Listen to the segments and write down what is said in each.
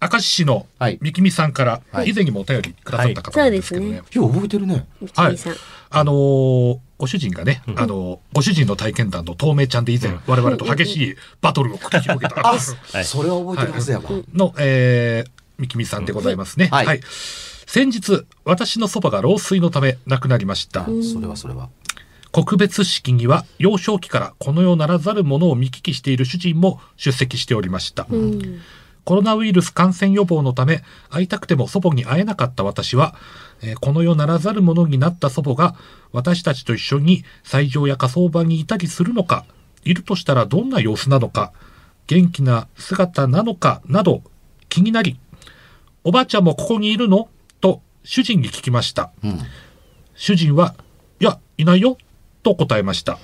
明石市のはい。三木美さんからはい。以前にもお便りくださった方なんですけどね。はい。よう覚えてるね。はいみさん。あのーご主人がね、あのーご主人の体験談の透明ちゃんで以前、我々と激しいバトルを繰り広げた、はい。それは覚えてるはずやわ、の、えー、三木美さんでございますね。はい。はい。先日、私のそばが老衰のため亡くなりました。それはそれは。告別式には幼少期からこの世ならざるものを見聞きしている主人も出席しておりました。うん。コロナウイルス感染予防のため会いたくても祖母に会えなかった私は、えーこの世ならざるものになった祖母が私たちと一緒に斎場や火葬場にいたりするのか、いるとしたらどんな様子なのか、元気な姿なのかなど気になり、おばあちゃんもここにいるの？と主人に聞きました。うん主人は、いや、いないよ、と答えました。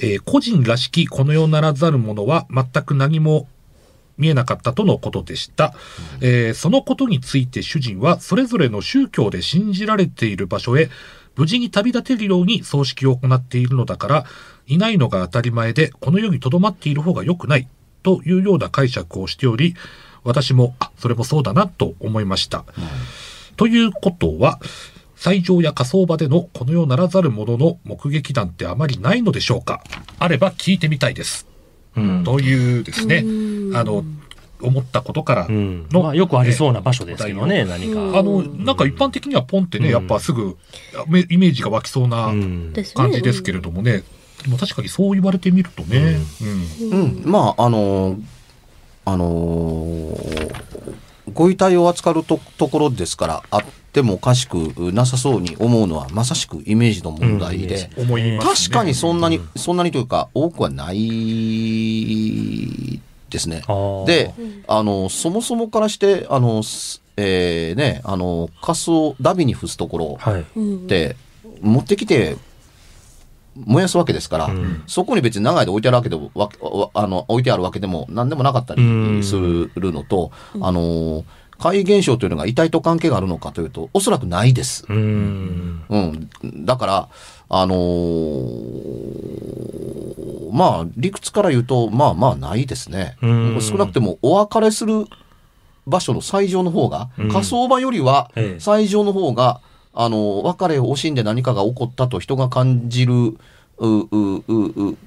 えー個人らしきこの世ならざるものは全く何も見えなかったとのことでした、えーそのことについて主人はそれぞれの宗教で信じられている場所へ無事に旅立てるように葬式を行っているのだからいないのが当たり前でこの世に留まっている方が良くないというような解釈をしており私もあそれもそうだなと思いました、ということは、斎場や火葬場でのこの世ならざるものの目撃談ってあまりないのでしょうか？あれば聞いてみたいです。うん。というですね。う、ん。あの、思ったことからうん。の、まあ、よくありそうな場所ですけどね、何か。うんあの、なんか一般的にはポンってね、うん。やっぱすぐめイメージが湧きそうな感じですけれどもね、でも確かにそう言われてみるとね、うん。うん。まああのーあのーご遺体を扱うとところですからあってもおかしくなさそうに思うのはまさしくイメージの問題で、うんね。確かにそんなに、そんなにというか多くはないですね。で、あの、そもそもからして、あの、すえーね、あの、カスをダビに付すところはい。うんって、持ってきて、燃やすわけですから、うんそこに別に長いで置いてあるわけでも、わわあの、置いてあるわけでも何でもなかったうんりするのと、あの、怪異現象というのが遺体と関係があるのかというと、おそらくないです。うん。うん。だから、あのーまあ、理屈から言うと、まあまあないですね。うん少なくても、お別れする場所の最上の方が、うん火葬場よりはええ、最上の方が、あの、別れを惜しんで何かが起こったと人が感じる、う、う、う、う、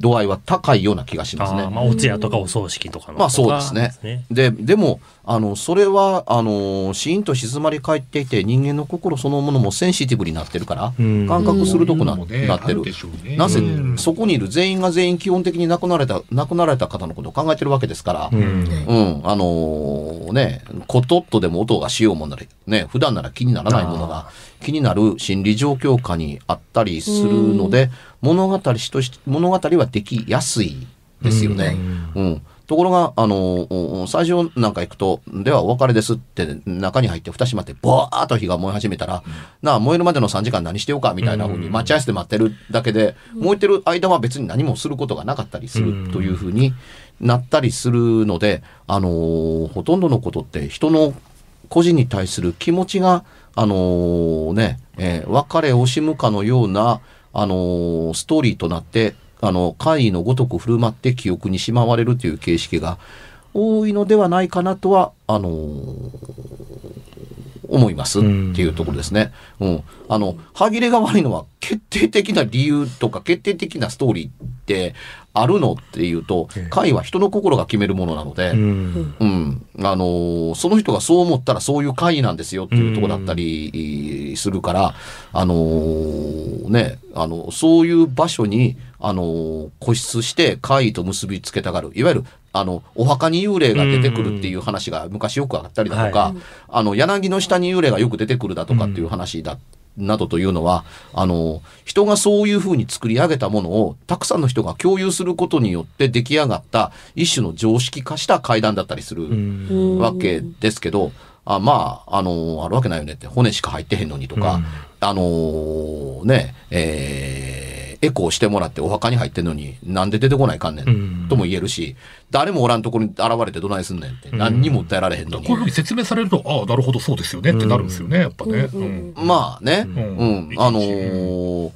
度合いは高いような気がしますね。あーまあ、お通夜とかお葬式とかの。まあそうですね。で、でも、あの、それは、あの、シーンと静まり返っていて、人間の心そのものもセンシティブになってるから、うん感覚鋭くな,、なってるねなぜ、うんそこにいる全員が全員基本的に亡くなられた、亡くなられた方のことを考えてるわけですから、ううん、ん。あのね、ことっとでも音がしようもんなり、ね、普段なら気にならないものが気になる心理状況下にあったりするので、物語として、物語はできやすいですよね。うん。ところが、あの、お最初なんか行くと、ではお別れですって中に入って蓋閉まって、ボーっと火が燃え始めたら、なあ、燃えるまでの3時間何してようかみたいな風に待ち合わせて待ってるだけで、燃えてる間は別に何もすることがなかったりするというふうになったりするので、あのーほとんどのことって人の個人に対する気持ちが、あのーね、えー別れ惜しむかのような、あのーストーリーとなって、あの、怪異のごとく振る舞って記憶にしまわれるという形式が多いのではないかなとは、あのー思いますっていうところですね。うん。あの、歯切れが悪いのは決定的な理由とか決定的なストーリーってあるのっていうと、怪は人の心が決めるものなので、うん。うん。あのーその人がそう思ったらそういう会なんですよっていうところだったりするから、あのーね、あの、そういう場所に、あのー固執して会と結びつけたがる。いわゆる、あの、お墓に幽霊が出てくるっていう話が昔よくあったりだとか、はあの、柳の下に幽霊がよく出てくるだとかっていう話だ。などというのは、あの、人がそういうふうに作り上げたものを、たくさんの人が共有することによって出来上がった一種の常識化した階段だったりするうん。わけですけど、あまあ、あの、あるわけないよねって、骨しか入ってへんのにとか、うんあのね、えー、エコーしてもらってお墓に入ってんのに、なんで出てこないかんねん、うん。とも言えるし、誰もおらんところに現れてどないすんねんって、何にも訴えられへんのに。こういうふうに説明されると、ああ、なるほど、そうですよねってなるんですよね、やっぱね。うんまあね、ううん。ん、あのー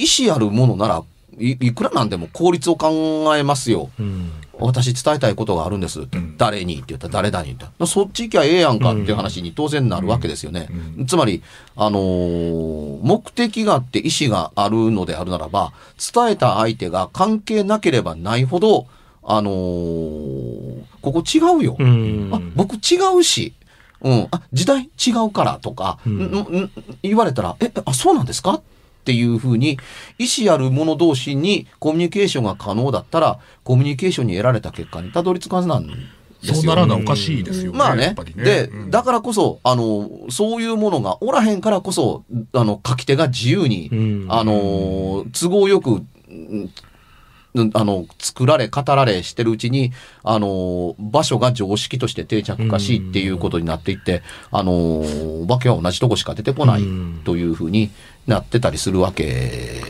意思あるものならい、いくらなんでも効率を考えますよ。うん。私伝えたいことがあるんですって、ん誰にって言ったら誰だにって言ったらそっち行きゃええやんかっていう話に当然なるわけですよね。つまり、あのー目的があって意思があるのであるならば、伝えた相手が関係なければないほど、あのーここ違うよ。うん。あ、僕違うし、うん、あ、時代違うからとか、うん言われたら、え、あ、そうなんですか？っていうふうに、意思ある者同士にコミュニケーションが可能だったら、コミュニケーションに得られた結果にたどり着くはずなんですよ。そうならなおかしいですよね。まあね。ねで、うんだからこそ、あの、そういうものがおらへんからこそ、あの、書き手が自由に、うんあの、都合よく、あの、作られ、語られしてるうちに、あの、場所が常識として定着化しっていうことになっていって、あの、お化けは同じとこしか出てこないうんというふうになってたりするわけ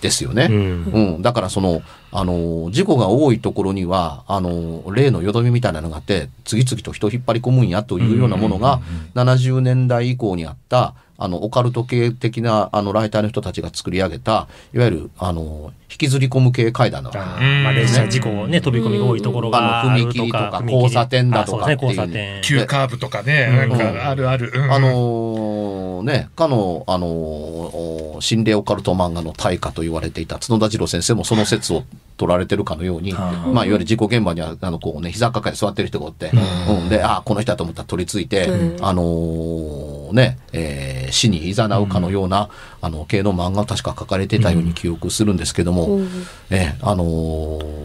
ですよね。うん。うん、だからその、あの、事故が多いところには、あの、例のよどみみたいなのがあって、次々と人を引っ張り込むんやというようなものが、70年代以降にあった、あの、オカルト系的な、あの、ライターの人たちが作り上げた、いわゆる、あの、引きずり込む系階段の、あーまあ、列車事故ね、飛び込みが多いところがあの踏切とか交差点だとかっていう。交差点。急カーブとかね、なんかあるある。うん。あのーね、かの、あのー心霊オカルト漫画の大家と言われていた角田次郎先生もその説を取られてるかのように、まあ、いわゆる事故現場には、あの、こうね、膝抱えて座ってる人がおって、うん、で、ああ、この人だと思ったら取り付いて、あのーね、えー死に誘うかのような、あの、系の漫画が確か書かれていたように記憶するんですけども、えーあのー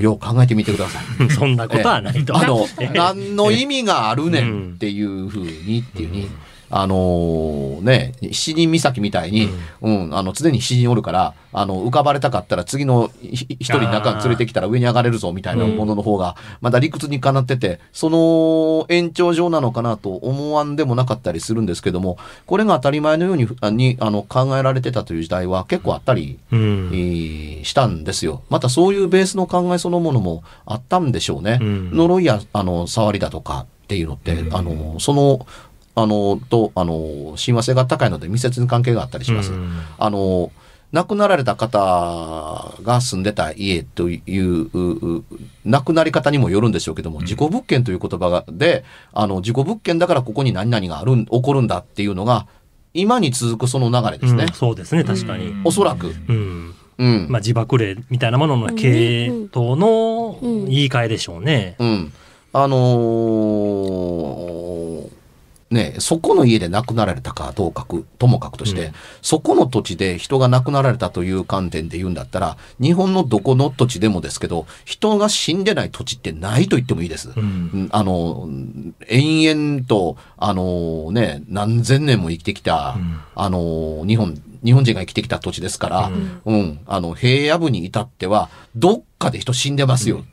よう考えてみてください。そんなことはないと。あの、何の意味があるねんっていうふうにっていうに、あのーね、七人岬みたいに、うん、あの、常に七人おるから、あの、浮かばれたかったら次のひ一人中に連れてきたら上に上がれるぞみたいなものの方が、まだ理屈にかなってて、その延長上なのかなと思わんでもなかったりするんですけども、これが当たり前のように、あに、あの、考えられてたという時代は結構あったり、うんえ。ーしたんですよ。またそういうベースの考えそのものもあったんでしょうね。うん呪いや、あの、触りだとかっていうのって、あの、その、あの、と、あの、親和性が高いので密接に関係があったりします。うんあの、亡くなられた方が住んでた家という、うう亡くなり方にもよるんでしょうけども、事故物件という言葉がで、あの、事故物件だからここに何々があるん、起こるんだっていうのが、今に続くその流れですね。うんそうですね、確かに。おそらく。うん。うん。まあ、自爆霊みたいなものの系統の言い換えでしょうね。うん。あのーね、そこの家で亡くなられたかどうかく、ともかくとして、うんそこの土地で人が亡くなられたという観点で言うんだったら、日本のどこの土地でもですけど、人が死んでない土地ってないと言ってもいいです。うんうんあの、延々と、あのね、何千年も生きてきた、うんあの、日本、日本人が生きてきた土地ですから、うん、あの、平野部に至っては、どっかで人死んでますよ。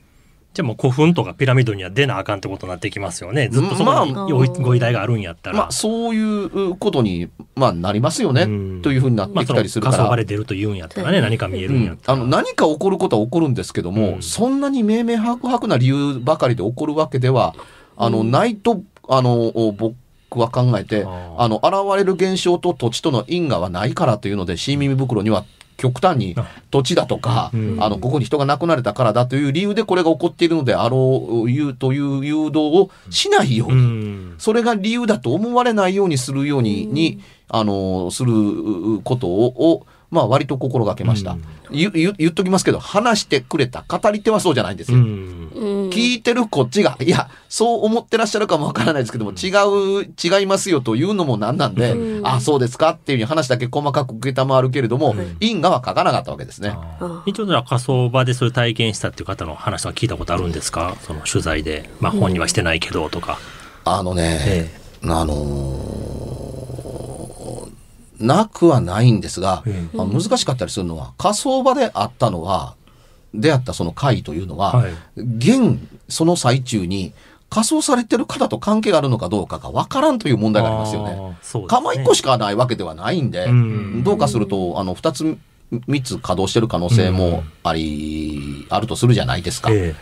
じゃあもう古墳とかピラミッドには出なあかんってことになってきますよね。ずっとそこにまあごご遺体があるんやったら。まあ、そういうことに、まあ、なりますよね、うん。というふうになってきたりするから。火葬場で出ると言うんやったらね、何か見えるんやっうん。たら。あの何か起こることは起こるんですけども、うん。そんなに明々白々な理由ばかりで起こるわけではあの、ないとあの僕は考えてあの現れる現象と土地との因果はないからというので新耳袋には極端にあ土地だとか、うんあのここに人が亡くなれたからだという理由でこれが起こっているのであろういうという誘導をしないよううに、ん。それが理由だと思われないようにするように、にあのすることををまあ割と心がけました、うん。言言言っときますけど話してくれた語り手はそうじゃないんですよ、うん。うん聞いてるこっちがいやそう思ってらっしゃるかもわからないですけども違う違いますよというのもなんなんで、うん。あそうですかっていうふうに話だけ細かく受けたまわるけれども、因果は書かなかったわけですね。一応じゃあ火葬場でそういう体験したっていう方の話は聞いたことあるんですか？その取材で。まあ本にはしてないけどとか。あのね、え。あのーなくはないんですが、えあ難しかったりするのは火葬場であったのは出会ったその会というのは、はい。現その最中に火葬されてる方と関係があるのかどうかがわからんという問題がありますよね。あーそうです釜一個しかないわけではないんで、うん。どうかするとあの2つ3つ稼働してる可能性もあり、あるとするじゃないですか。え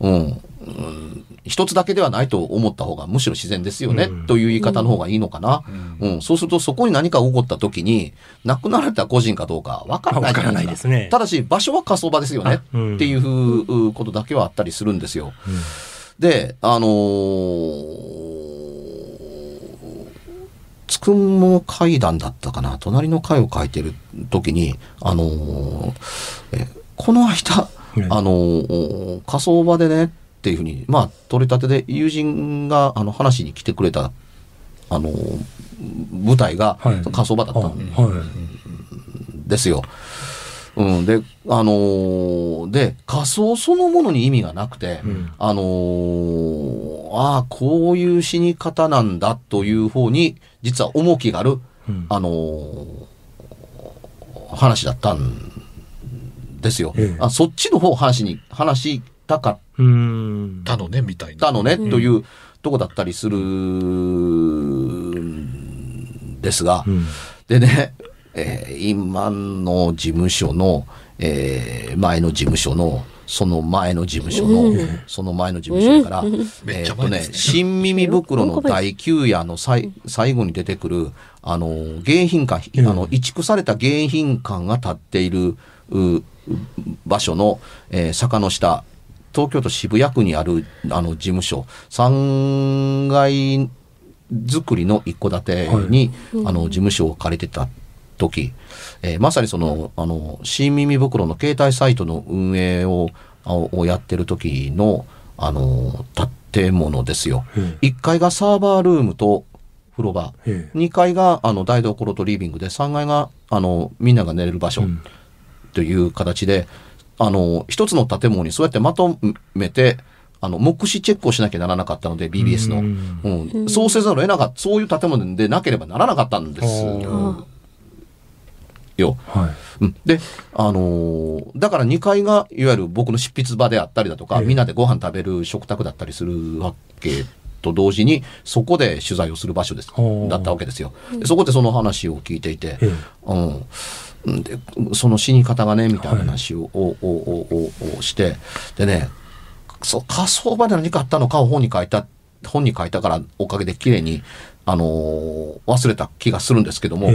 うん、うん一つだけではないと思った方がむしろ自然ですよね、うん。という言い方の方がいいのかな、うん。そうするとそこに何か起こった時に亡くなられた個人かどうかわからないじゃないですか。わからないですね。ただし場所は火葬場ですよね、っていうことだけはあったりするんですよ。であのーつくも階段だったかな隣の階を書いてる時にあのーえこの間ええ。あのー火葬場でねっていうふうにまあ取り立てで友人があの話に来てくれたあのー舞台がはい火葬場だったん。ですよ。うん、で、あのーで、仮想そのものに意味がなくて、うんあのーああ、こういう死に方なんだという方に、実は重きがある、うんあのー話だったんですよ。ええあそっちの方を話に、話したかっうん。たのね、みたいな。たのね、というとこだったりするんですが、うん。でね、えー今の事務所の、えー前の事務所の、その前の事務所の、その前の事務所だから、めっちゃえーっとね、新耳袋の第9夜の最最後に出てくる、あの、迎賓館、あの、移築された迎賓館が建っているう場所の、えー坂の下、東京都渋谷区にあるあの事務所、3階作りの一戸建てに、あの事務所を借りてた時、えーまさにその、あの、新耳袋の携帯サイトの運営を、あをやってる時の、あの、建物ですよ。え。1階がサーバールームと風呂場、ええ。2階があの台所とリビングで、3階があのみんなが寝れる場所うん。という形で、あの、一つの建物にそうやってまとめて、あの、目視チェックをしなきゃならなかったので、BBS の。うん。うん、そうせざるを得なかった、そういう建物でなければならなかったんです。あよ。はい。うん。で、あのーだから2階がいわゆる僕の執筆場であったりだとか、ええ。みんなでご飯食べる食卓だったりするわけと同時に、そこで取材をする場所です。だったわけですよ。でそこでその話を聞いていて、ええ。うん、でその死に方がねみたいな話を,、おおおおおしてでねそう火葬場で何かあったのかを本に書いた本に書いたからおかげで綺麗にあのー忘れた気がするんですけども、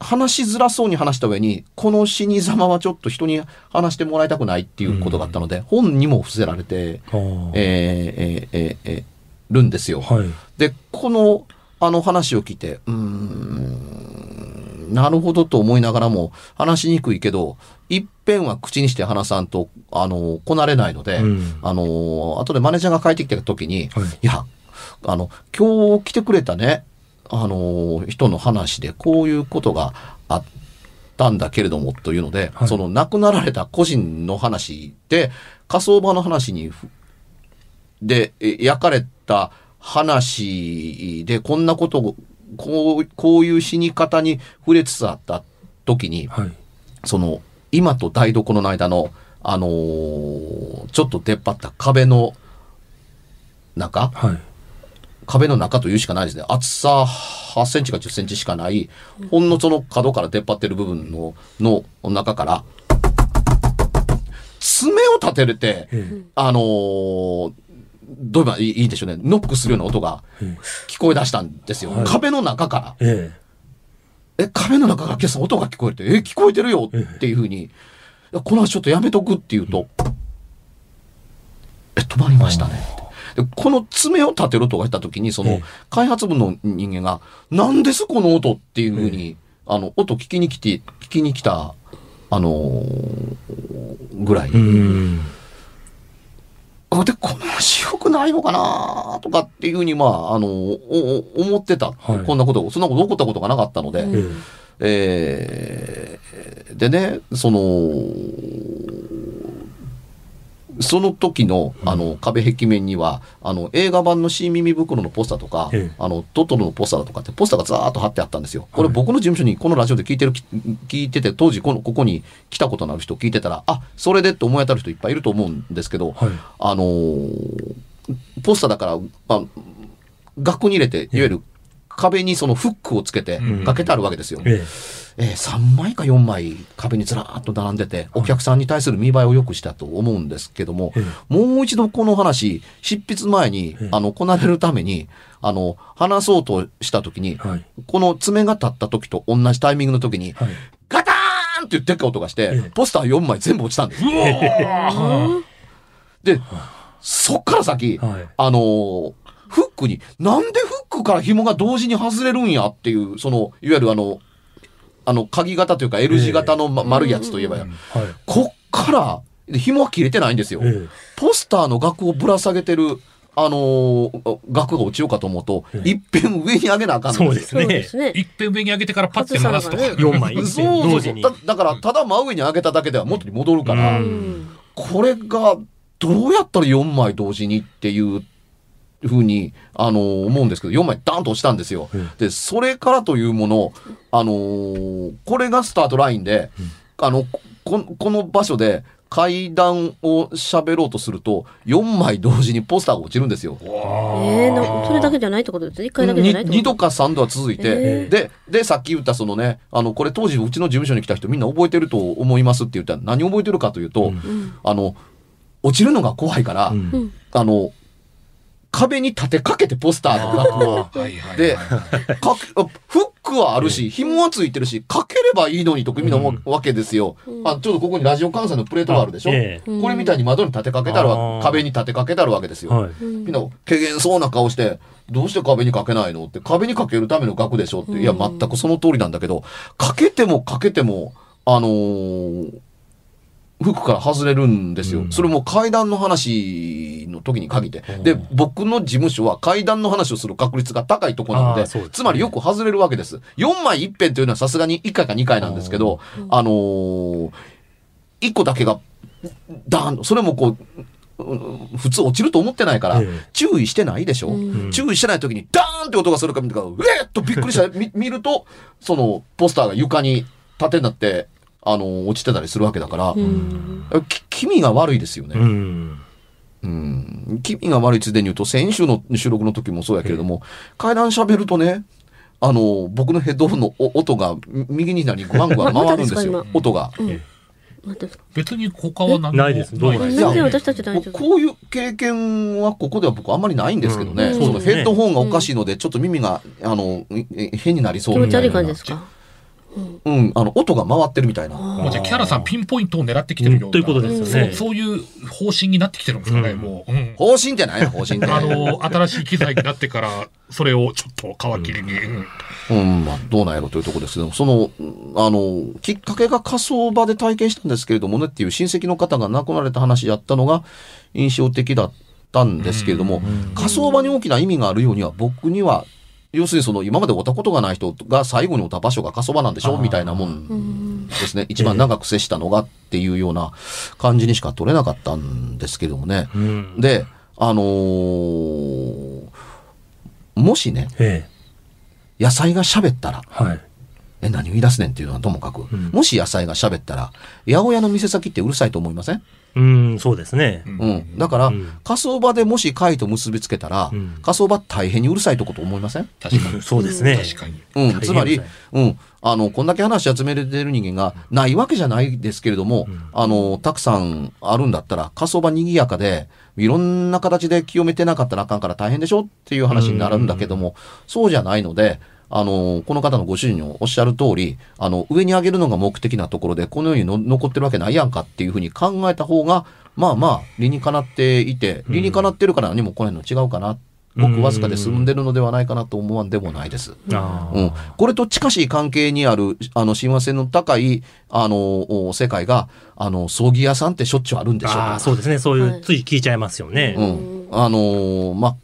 話しづらそうに話した上にこの死に様はちょっと人に話してもらいたくないっていうことがあったので、本にも伏せられて、えーえーえーえーるんですよ。はい。でこのあの話を聞いてうーんなるほどと思いながらも話しにくいけどいっぺんは口にして話さんとあのこなれないので、うんあの後でマネージャーが帰ってきた時に、はいいやあの今日来てくれたねあの人の話でこういうことがあったんだけれどもというので、はいその亡くなられた個人の話で火葬場の話にふでえ焼かれた話でこんなことをこうこういう死に方に触れつつあった時にはい。その今と台所の間のあのーちょっと出っ張った壁の中、はい。壁の中というしかないですね。厚さ8センチか10センチしかない、ほんのその角から出っ張ってる部分の、の中から、爪を立てれて、えあのーどう言えばいいでしょうね。ノックするような音がえ聞こえ出したんですよ。はい壁の中から。ええ、壁の中から今朝音が聞こえて、え、聞こえてるよっていうふうに、いやこの話ちょっとやめとくって言うと、え、止まりましたね。でこの爪を立てる音がした時に、そのええ、開発部の人間が、なんですこの音っていうふうに、あの、音聞きに来て、聞きに来た、あのーぐらい。で、この話良くないのかなとかっていうふうに、まあ、あの、思ってた、はい。こんなこと、そんなこと起こったことがなかったので、うん。ええーでね、その、その時の、あの、壁壁面には、あの、映画版の新耳袋のポスターとか、ええあの、トトロのポスターとかって、ポスターがザーッと貼ってあったんですよ。これはい僕の事務所に、このラジオで聞いてる、き聞いてて、当時この、ここに来たことのある人聞いてたら、あ、それでって思い当たる人いっぱいいると思うんですけど、はい。あのーポスターだから、まあ、額に入れて、いわゆる壁にそのフックをつけてうんかけてあるわけですよ。ええー3枚か4枚壁にずらーっと並んでて、お客さんに対する見栄えを良くしたと思うんですけども、えもう一度この話、執筆前にええ、あの、こなれるために、あの、話そうとした時に、はい。この爪が立った時と同じタイミングの時に、はい。ガターンっていうでっかい音がしてええ、ポスター4枚全部落ちたんです。で、そっから先、はい。あのーフックに、なんでフックから紐が同時に外れるんやっていう、その、いわゆるあの、あの、鍵型というか L 字型の、ま丸いやつといえばや、はい。こっから、で紐は切れてないんですよ。えポスターの額をぶら下げてる、あのー額が落ちようかと思うと、ええいっぺん上に上げなあかんのそうですそうでね。すね。一遍上に上げてからパッて流すと。外さな4枚一そうそうそう。だだから、ただ真上に上げただけでは元に戻るから、これがどうやったら4枚同時にっていうふうに、あの思うんですけど、4枚ダーンと落ちたんですよ。うん。で、それからというもの、あのーこれがスタートラインで、あの、ここの場所で階段を喋ろうとすると、4枚同時にポスターが落ちるんですよ。えー、なそれだけじゃないってことです一回だけじゃないってこと？2度か3度は続いて、えー。で、で、さっき言ったそのね、あの、これ当時うちの事務所に来た人みんな覚えてると思いますって言ったら何覚えてるかというと、うん。うん。あの、落ちるのが怖いから、うん。うん。あの、壁に立てかけてポスターの額を。で、かけフックはあるし、紐はついてるし、かければいいのにとみんな思うわけですよ。うん。あ、ちょうどここにラジオ関西のプレートがあるでしょ、これみたいに窓に立てかけてあるあわー壁に立てかけてあるわけですよ。みんな、けげんそうな顔して、どうして壁にかけないのって、壁にかけるための額でしょって、いや、うん。全くその通りなんだけど、かけてもかけても、あのー服から外れるんですよ。うん。それも階段の話の時に限って。うん。で、僕の事務所は階段の話をする確率が高いところなので、ね。つまりよく外れるわけです。4枚1辺というのはさすがに1回か2回なんですけど、あのー、1個だけが、ダーンと、それもこう、うん普通落ちると思ってないから、ええ。注意してないでしょ、うん。注意してない時にダーンって音がするか見てから、うえっとびっくりした。見見ると、そのポスターが床に縦になって、あの、落ちてたりするわけだから、うん。き気味が悪いですよね。うん。うん。気味が悪いついでに言うと、先週の収録の時もそうやけれども、階段喋るとね、あの、僕のヘッドホンのお音がみ右に左にグワングワン回るんですよ。またですか。音が。うん。別に他は何もないです。どうもないです。全然私たち大丈夫。こういう経験はここでは僕あんまりないんですけどね。うん。そのそうですね。ヘッドホンがおかしいので、ちょっと耳が、あの、え変になりそう気持ち悪い感じですか？うん、あの、音が回ってるみたいな。もうじゃあキャラさんピンポイントを狙ってきてるような、うんということですそうよね。そういう方針になってきてるんですかね、うん。もう、うん。方針ってないや方針って。あの新しい機材になってから それをちょっと皮切りに、うん。うん、まあ、どうなんやろというところですけども、その、うんあの、きっかけが火葬場で体験したんですけれどもねっていう親戚の方が亡くなられた話やったのが印象的だったんですけれども、火葬場に大きな意味があるようには僕には、要するにその今まで会ったことがない人が最後に会った場所が火葬場なんでしょ？みたいなもうんんですね。一番長く接したのがっていうような感じにしか取れなかったんですけどもね。うん。で、あのーもしね、ええ。野菜が喋ったら、はい。え、何を言い出すねんっていうのはともかく、んもし野菜が喋ったら、八百屋の店先ってうるさいと思いません？うん、そうですね。うん。だから、うん火葬場でもし貝と結びつけたら、うん火葬場大変にうるさいとこと思いません？確かに。そうですね。確かに。うん、つまりうん、あの、こんだけ話集めれてる人間がないわけじゃないですけれども、あの、たくさんあるんだったら、火葬場賑やかで、いろんな形で清めてなかったらあかんから大変でしょっていう話になるんだけども、そうじゃないので、あの、この方のご主人のおっしゃる通り、あの、上に上げるのが目的なところで、このようにの残ってるわけないやんかっていうふうに考えた方が、まあまあ、理にかなっていて、理にかなってるから何もこれの違うかな。ごくわずかで済んでるのではないかなと思わんでもないです。あうん、これと近しい関係にあるあの親和性の高いあのお世界があの葬儀屋さんってしょっちゅうあるんでしょうああ、そうですね。そういう、つい聞いちゃいますよね。うん、あのーまあ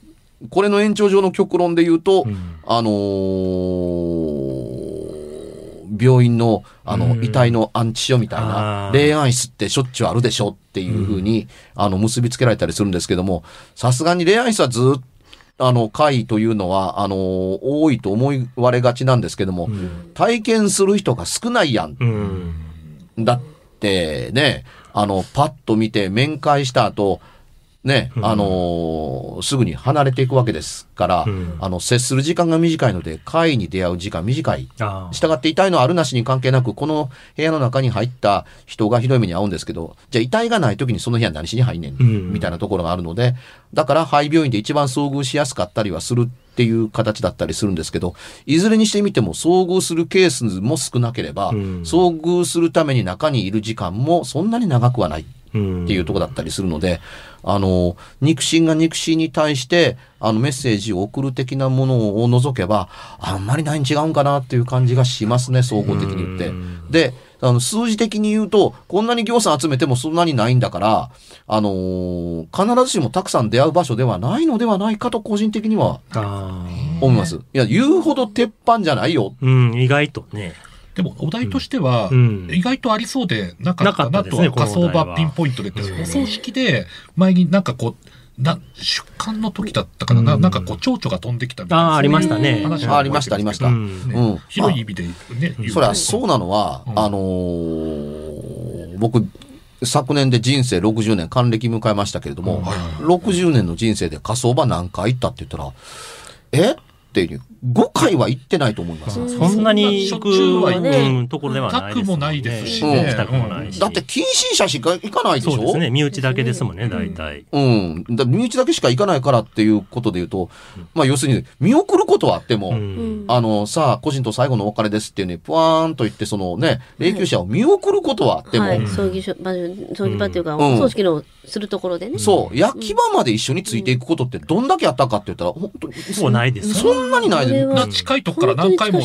これの延長上の極論で言うと、うん。あのー病院のあの、うん。遺体の安置所みたいあなー。霊安室ってしょっちゅうあるでしょっていうふうに、あの結びつけられたりするんですけどもさすがに霊安室はずっとあの会というのはあのー多いと思われがちなんですけども、体験する人が少ないやん。うん。だってね、あの、パッと見て面会した後、ね、うん。あのーすぐに離れていくわけですから、うん。あの、接する時間が短いので、会に出会う時間短い。従って遺体のあるなしに関係なく、この部屋の中に入った人がひどい目に遭うんですけど、じゃあ遺体がない時にその部屋に何しに入んねん、うん。みたいなところがあるので、だから廃病院で一番遭遇しやすかったりはするっていう形だったりするんですけど、いずれにしてみても遭遇するケースも少なければ、うん。遭遇するために中にいる時間もそんなに長くはない。うんっていうところだったりするので、あの、肉親が肉親に対して、あの、メッセージを送る的なものを除けば、あんまりないに違うんかなっていう感じがしますね、総合的に言ってうん。で、あの、数字的に言うと、こんなに行さん集めてもそんなにないんだから、あのー必ずしもたくさん出会う場所ではないのではないかと個人的には。思います。いや、言うほど鉄板じゃないよ。うん、意外とね。でも、お題としては、うん。意外とありそうでなかったなとは、仮想場ピンポイントで。って、うん。お葬式で、前になんかこう、な、出棺の時だったかな、なうん。なんかこう、蝶々が飛んできたみたいな。ああ、ありましたね。話あありました、ありました。うん。広い意味でね、言う。とそりゃそうなのは、うん。あのー僕、昨年で人生60年、還暦迎えましたけれども、はいはいはい60年の人生で火葬場何回行ったって言ったら、え？っていう、5回は行ってないと思います。そんなに行く、ところではない。ですたくもないですしね。行きたくもないし。だって、近親者しか行かないでしょ？そうですね。身内だけですもんね、大体。うん。だ身内だけしか行かないからっていうことで言うと、まあ要するに、見送ることはあっても、うん。あの、さあ、個人と最後のお別れですっていうね、ぷわーんと言って、そのね、霊柩車を見送ることはあっても、はい、葬儀所場所葬儀場っていうか、うん。お葬式のするところでね。そう、焼き場まで一緒についていくことってどんだけあったかって言ったら、本当にもうないですよそんなにないでそな近いとこから何回もお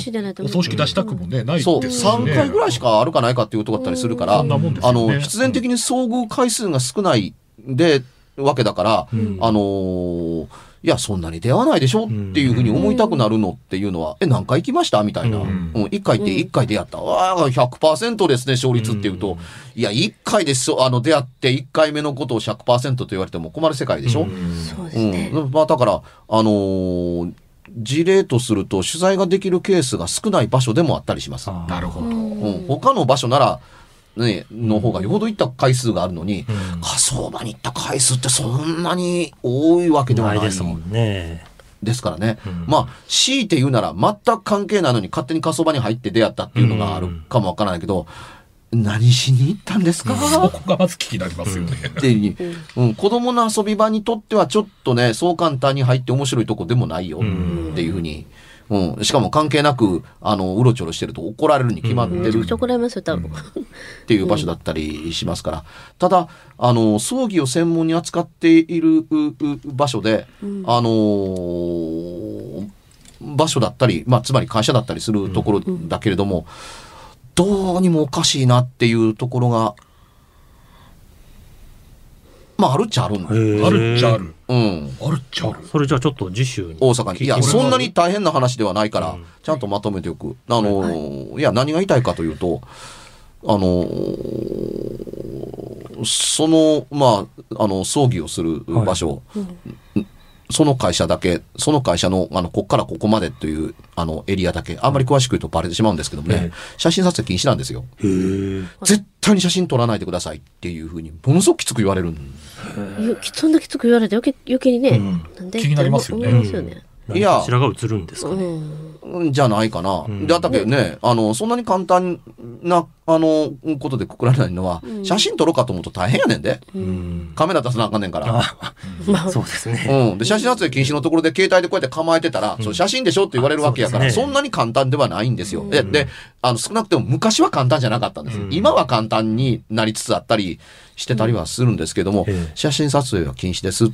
葬式出したくもね、ないですそう、しね。3回ぐらいしかあるかないかっていうとこだったりするから、そんなもんですよね。あの、必然的に遭遇回数が少ないで、わけだから、ん。あのーいや、そんなに出会わないでしょっていうふうに思いたくなるのっていうのは、え、何回行きましたみたいな。ううん。ん。1回行って1回出会った。わあ、100%ですね、勝率っていうと。いや、1回です。あの、出会って1回目のことを100%と言われても困る世界でしょ、そうですうん。ね。まあ、だから、あのー事例とすると取材ができるケースが少ない場所でもあったりします。あなるほど。うん、他の場所なら、ね、の方がよほど行った回数があるのに、火葬場に行った回数ってそんなに多いわけではなないいですもんね。ですからね。うんまあ、強いて言うなら全く関係ないのに勝手に火葬場に入って出会ったっていうのがあるかもわからないけど、何しに行ったんですか、そこがまず気になりますよね。っていうふうん、子供の遊び場にとってはちょっとね、そう簡単に入って面白いとこでもないよっていうふうに、うん、しかも関係なく、あの、うろちょろしてると怒られるに決まってる。めちゃくちゃ怒られますよ、多分。っていう場所だったりしますから、ただ、あの、葬儀を専門に扱っているうう場所で、あのー場所だったり、まあ、つまり会社だったりするところだけれども、どうにもおかしいなっていうところが、まあ、あるっちゃあるんだ。あるっちゃあ。る。うん。あるっちゃある。それじゃあちょっと次週に。大阪に。いや、そんなに大変な話ではないから、うんちゃんとまとめておく。あのーいや、何が言いたいかというと、あのーその、まあ、あの、葬儀をする場所、その会社だけ、その会社の、あの、こっからここまでという、あの、エリアだけ、あんまり詳しく言うとバレてしまうんですけどもね、ええ。写真撮影禁止なんですよ。絶対に写真撮らないでくださいっていうふうに、ものすごくきつく言われるんよそんなきつく言われて余計余計にね、うん。なんで？気になりますよね。よね。いやこちらが映るんですかね。うんじゃないかな。んで、だけどね、あの、そんなに簡単な、あの、ことでくくられないのは、写真撮ろうかと思うと大変やねんで。うん。カメラ出さなあかんねんから。そうですね。うん。で、写真撮影禁止のところで携帯でこうやって構えてたら、そう写真でしょって言われるわけやから、そ,、んなに簡単ではないんですよ。で、で、あの、少なくても昔は簡単じゃなかったんです。うん今は簡単になりつつあったりしてたりはするんですけども、ええ写真撮影は禁止です。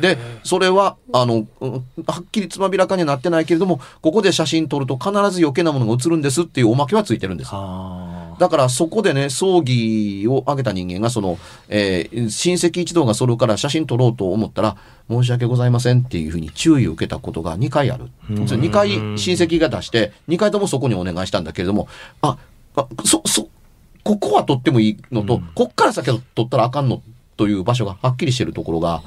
で、それは、あの、うんはっきりつまびらかにはなってないけれども、ここで写真撮ると必ず余計なものが映るんですっていうおまけはついてるんです。あだからそこでね、葬儀を挙げた人間が、その、えー親戚一同が揃うから写真撮ろうと思ったら、申し訳ございませんっていうふうに注意を受けたことが2回ある。うん2回親戚が出して、2回ともそこにお願いしたんだけれども、あ、あそ、そ、ここは撮ってもいいのと、うん。こっから先は撮ったらあかんのという場所がはっきりしてるところが、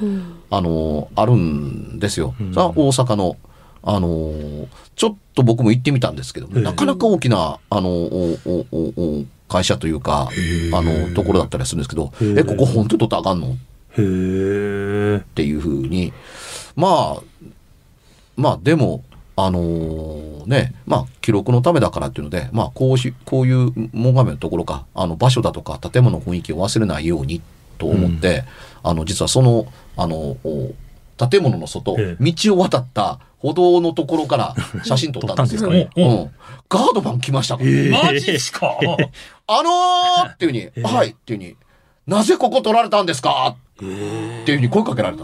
あのーあるんですよ。うん。さあ、大阪の、あのーちょっと僕も行ってみたんですけど、ええ。なかなか大きな、あのおおおお会社というか、あの、ところだったりするんですけど、へえ。え、ここ本当に撮ったらあかんの？っーへえ。ていうふうに、まあ、まあでも、あのーね、まあ記録のためだからっていうので、まあこうし、こういうモガメのところか、あの場所だとか建物の雰囲気を忘れないようにと思って、あの実はその、あの、お建物の外、え道を渡った歩道のところから写真撮ったんですよ。撮ったんですか？ねうん。ガードマン来ましたから。マジっすか？あのーっていうふうに、はいっていうふうに、なぜここ取られたんですか？っていうふうに声かけられた。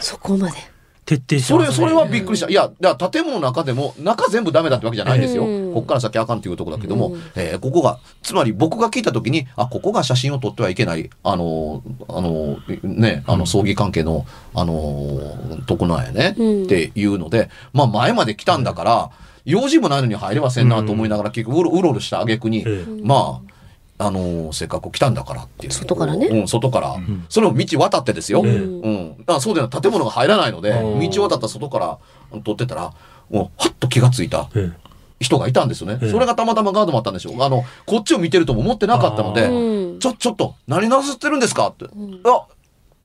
そこまで。徹底してそれ。それはびっくりした。いや、建物の中でも、中全部ダメだってわけじゃないですよ。うん。こっから先あかんっていうところだけども、えーここが、つまり僕が聞いたときに、あ、ここが写真を撮ってはいけない、あのー、あのー、ね、あの、葬儀関係の、あのー、とこなんやね、うん。っていうので、まあ前まで来たんだから、用事もないのに入れませんなと思いながら、結局うろうろした挙句に、ええまあ、あのーせっかく来たんだからっていう。外からねうん、外から。それを道渡ってですよ。ええうん。だからそうでない建物が入らないので、うん道渡った外から撮ってたら、もう、はっと気がついたえ人がいたんですよね。ええそれがたまたまガードもあったんでしょう。あの、こっちを見てるとも思ってなかったので、うんちょ、ちょっと、何なさってるんですかって。いや、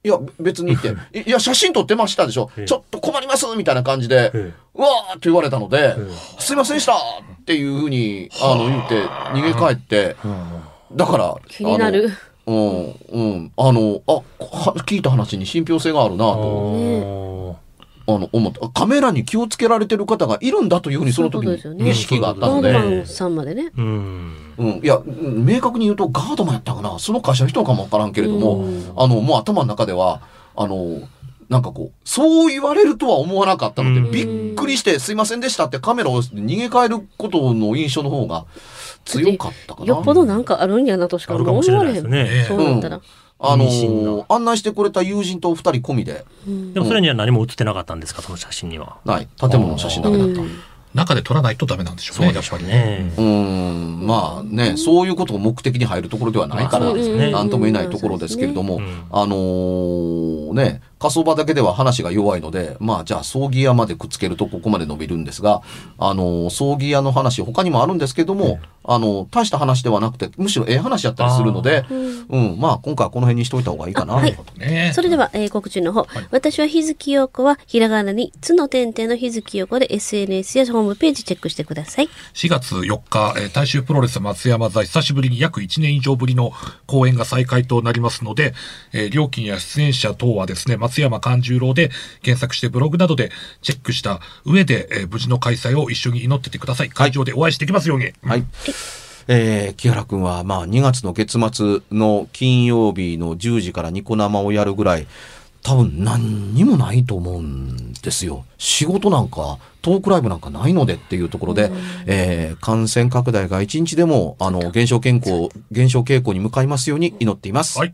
いや、別に言って、いいや、写真撮ってましたでしょ。ええちょっと困りますみたいな感じで、えうわーって言われたので、えすいませんでしたっていうふうに、あの、言って、逃げ帰って、だから、気になる。あの。うん、うん。あの、あ、は聞いた話に信憑性があるなあと、ーあの、思った。カメラに気をつけられてる方がいるんだというふうにその時に意識があったのガードで、マンさんまでね。うん。うん、いや、うん明確に言うとガードマンやったかな。その会社の人かもわからんけれども、うんあの、もう頭の中では、あの、なんかこう、そう言われるとは思わなかったので、うんびっくりして、すいませんでしたってカメラを逃げ帰ることの印象の方が強かったかな。よっぽどなんかあるんやなとしかあるかもしれないです思われへん。ね。そうなったら。あの意味深な案内してくれた友人と二人込みで、でもそれには何も写ってなかったんですか、その写真には。ない、建物の写真だけだった。中で撮らないとダメなんでしょうね、やっぱりね。ねうーん、まあね、そういうことが目的に入るところではないから、なんとも言えないところですけれども、うんあのーね、火葬場だけでは話が弱いので、まあじゃあ葬儀屋までくっつけるとここまで伸びるんですが、あのー葬儀屋の話他にもあるんですけども、あの大した話ではなくて、むしろええ話やったりするので、うん、まあ今回はこの辺にしといた方がいいかな。はいねそれでは、えー告知の方。私は日月陽子は、ひらがなに、つの点々の日月陽子で SNS やホームページチェックしてください。4月4日、えー大衆プロレス松山座久しぶりに約1年以上ぶりの公演が再開となりますので、えー料金や出演者等はですね、松山勘十郎で検索してブログなどでチェックした上で、えー無事の開催を一緒に祈っててください。会場でお会いしてきますように。はい。えー、木原くんは、まあ、2月の月末の金曜日の10時からニコ生をやるぐらい、多分何にもないと思うんですよ。仕事なんか、トークライブなんかないのでっていうところで、えー感染拡大が一日でも、あの、減少健康、減少傾向に向かいますように祈っています。はい。